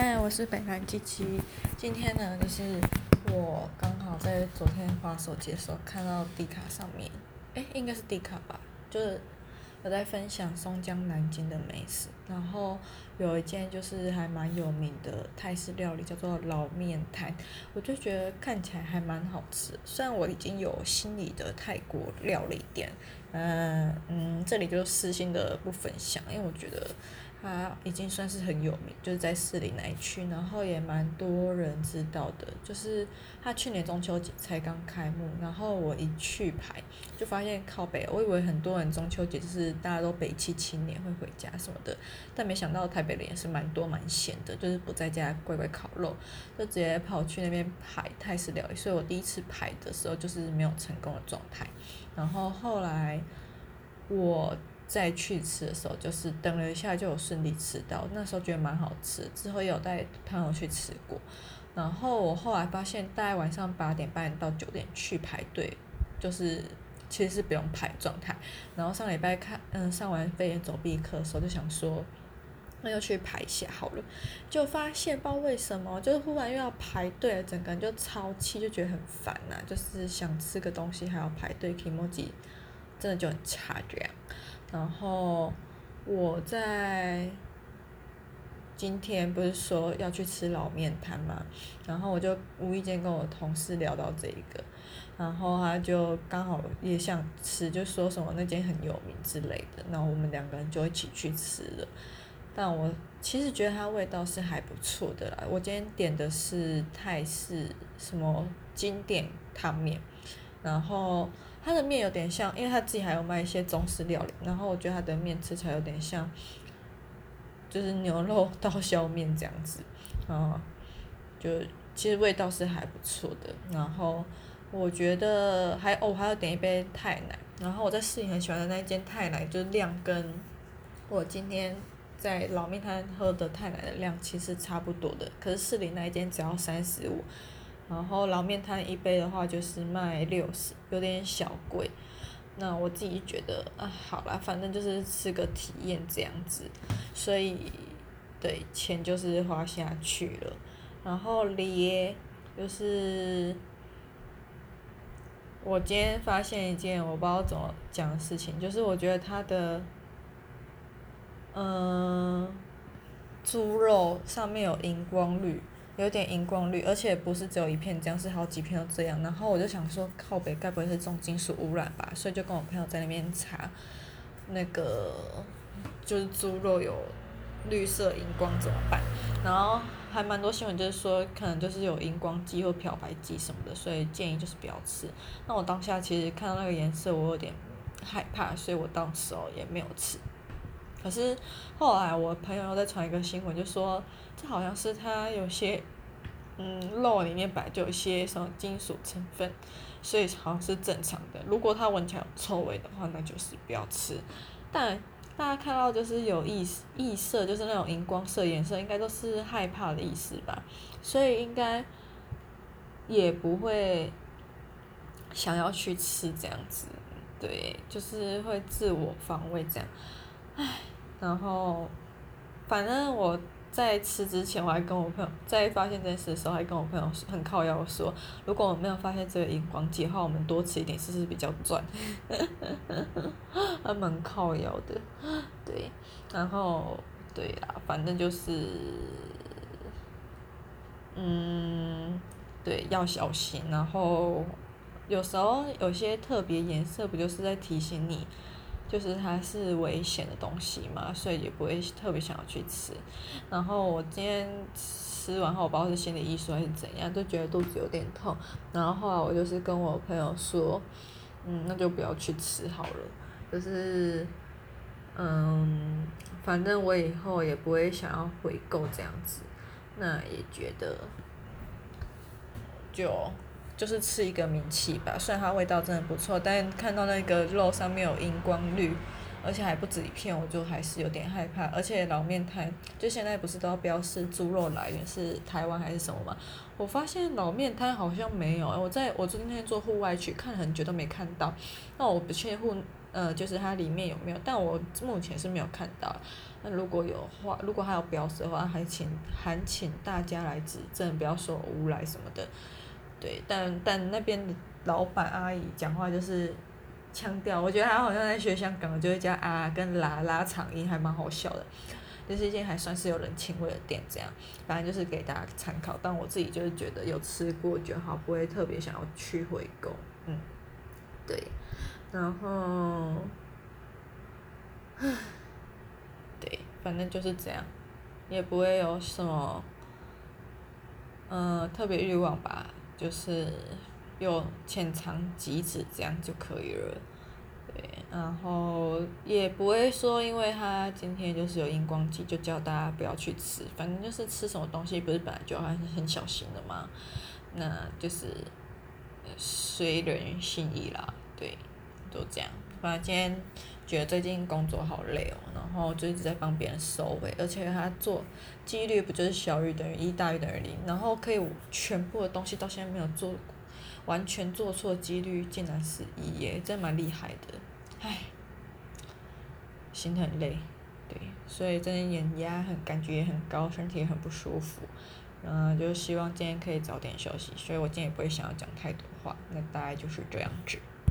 嗨，我是北南七七。今天呢，就是我刚好在昨天滑手机的时候看到 D 卡上面，诶，应该是 D 卡吧，就是我在分享松江南京的美食，然后有一间就是还蛮有名的泰式料理，叫做老面摊，我就觉得看起来还蛮好吃。虽然我已经有心里的泰国料理店，嗯嗯，这里就私心的不分享，因为我觉得。它已经算是很有名，就是在市里那一区，然后也蛮多人知道的。就是它去年中秋节才刚开幕，然后我一去排，就发现靠北，我以为很多人中秋节就是大家都北七青年会回家什么的，但没想到台北人也是蛮多蛮闲的，就是不在家乖乖烤肉，就直接跑去那边排泰式料理。所以我第一次排的时候就是没有成功的状态，然后后来我。再去吃的时候，就是等了一下就有顺利吃到，那时候觉得蛮好吃。之后也有带朋友去吃过，然后我后来发现，大概晚上八点半到九点去排队，就是其实是不用排状态。然后上礼拜看，嗯，上完飞檐走壁课的时候就想说，那就去排一下好了。就发现不知道为什么，就是忽然又要排队，整个人就超气，就觉得很烦呐、就是想吃个东西还要排队，kimoji 真的就很差这样。然后我在今天不是说要去吃老面摊嘛，然后我就无意间跟我同事聊到这一个，然后他就刚好也想吃，就说什么那间很有名之类的，然后我们两个人就一起去吃了。但我其实觉得它味道是还不错的啦。我今天点的是泰式什么经典汤面，然后。它的面有点像，因为他自己还有卖一些中式料理，然后我觉得它的面吃起来有点像，就是牛肉刀削面这样子，啊，就其实味道是还不错的。然后我觉得还哦，还要点一杯泰奶。然后我在市里很喜欢的那一间泰奶，就是量跟我今天在老面摊喝的泰奶的量其实差不多的，可是市里那一间只要三十五。然后老面摊一杯的话就是卖六十，有点小贵。那我自己觉得啊，好啦，反正就是吃个体验这样子，所以对钱就是花下去了。然后咧，就是我今天发现一件我不知道怎么讲的事情，就是我觉得它的嗯猪肉上面有荧光绿。有点荧光绿，而且不是只有一片这样，是好几片都这样。然后我就想说，靠北该不会是重金属污染吧？所以就跟我朋友在那边查，那个就是猪肉有绿色荧光怎么办？然后还蛮多新闻就是说，可能就是有荧光剂或漂白剂什么的，所以建议就是不要吃。那我当下其实看到那个颜色，我有点害怕，所以我当时哦也没有吃。可是后来我朋友又在传一个新闻，就说这好像是它有些，嗯，肉里面本来就有一些什么金属成分，所以好像是正常的。如果它闻起来有臭味的话，那就是不要吃。但大家看到就是有异异色，就是那种荧光色颜色，应该都是害怕的意思吧？所以应该也不会想要去吃这样子，对，就是会自我防卫这样。唉，然后，反正我在吃之前，我还跟我朋友在发现这件事的时候，还跟我朋友很靠腰说，如果我没有发现这个荧光剂的话，我们多吃一点是不是比较赚？还蛮靠腰的，对，然后对啊，反正就是，嗯，对，要小心。然后有时候有些特别颜色，不就是在提醒你？就是它是危险的东西嘛，所以也不会特别想要去吃。然后我今天吃完后，我不知道是心理艺术还是怎样，就觉得肚子有点痛。然后后来我就是跟我朋友说，嗯，那就不要去吃好了。就是，嗯，反正我以后也不会想要回购这样子。那也觉得，就。就是吃一个名气吧，虽然它味道真的不错，但看到那个肉上面有荧光绿，而且还不止一片，我就还是有点害怕。而且老面摊就现在不是都要标示猪肉来源是台湾还是什么吗？我发现老面摊好像没有，我在我今天做户外去看很久都没看到。那我不确定户呃，就是它里面有没有，但我目前是没有看到。那如果有话，如果还有标识的话，还请还请大家来指正，不要说我无赖什么的。对，但但那边的老板阿姨讲话就是腔调，我觉得他好像在学香港，就会加啊跟拉拉长音，还蛮好笑的。就是一间还算是有人情味的店，这样，反正就是给大家参考。但我自己就是觉得有吃过就好，不会特别想要去回购。嗯，对，然后，对，反正就是这样，也不会有什么，嗯、特别欲望吧，就是有浅尝即止这样就可以了。对，然后也不会说，因为他今天就是有荧光剂，就叫大家不要去吃。反正就是吃什么东西，不是本来就很很小心的嘛，那就是随人心意啦。对，都这样。反正今天觉得最近工作好累哦，然后就一直在帮别人收尾，而且他做几率不就是小于等于一大于等于零，然后可以全部的东西到现在没有做。完全做错几率竟然是一耶，真蛮厉害的，唉，心很累，对，所以真的眼压很，感觉也很高，身体也很不舒服，嗯，就希望今天可以早点休息，所以我今天也不会想要讲太多话，那大概就是这样子。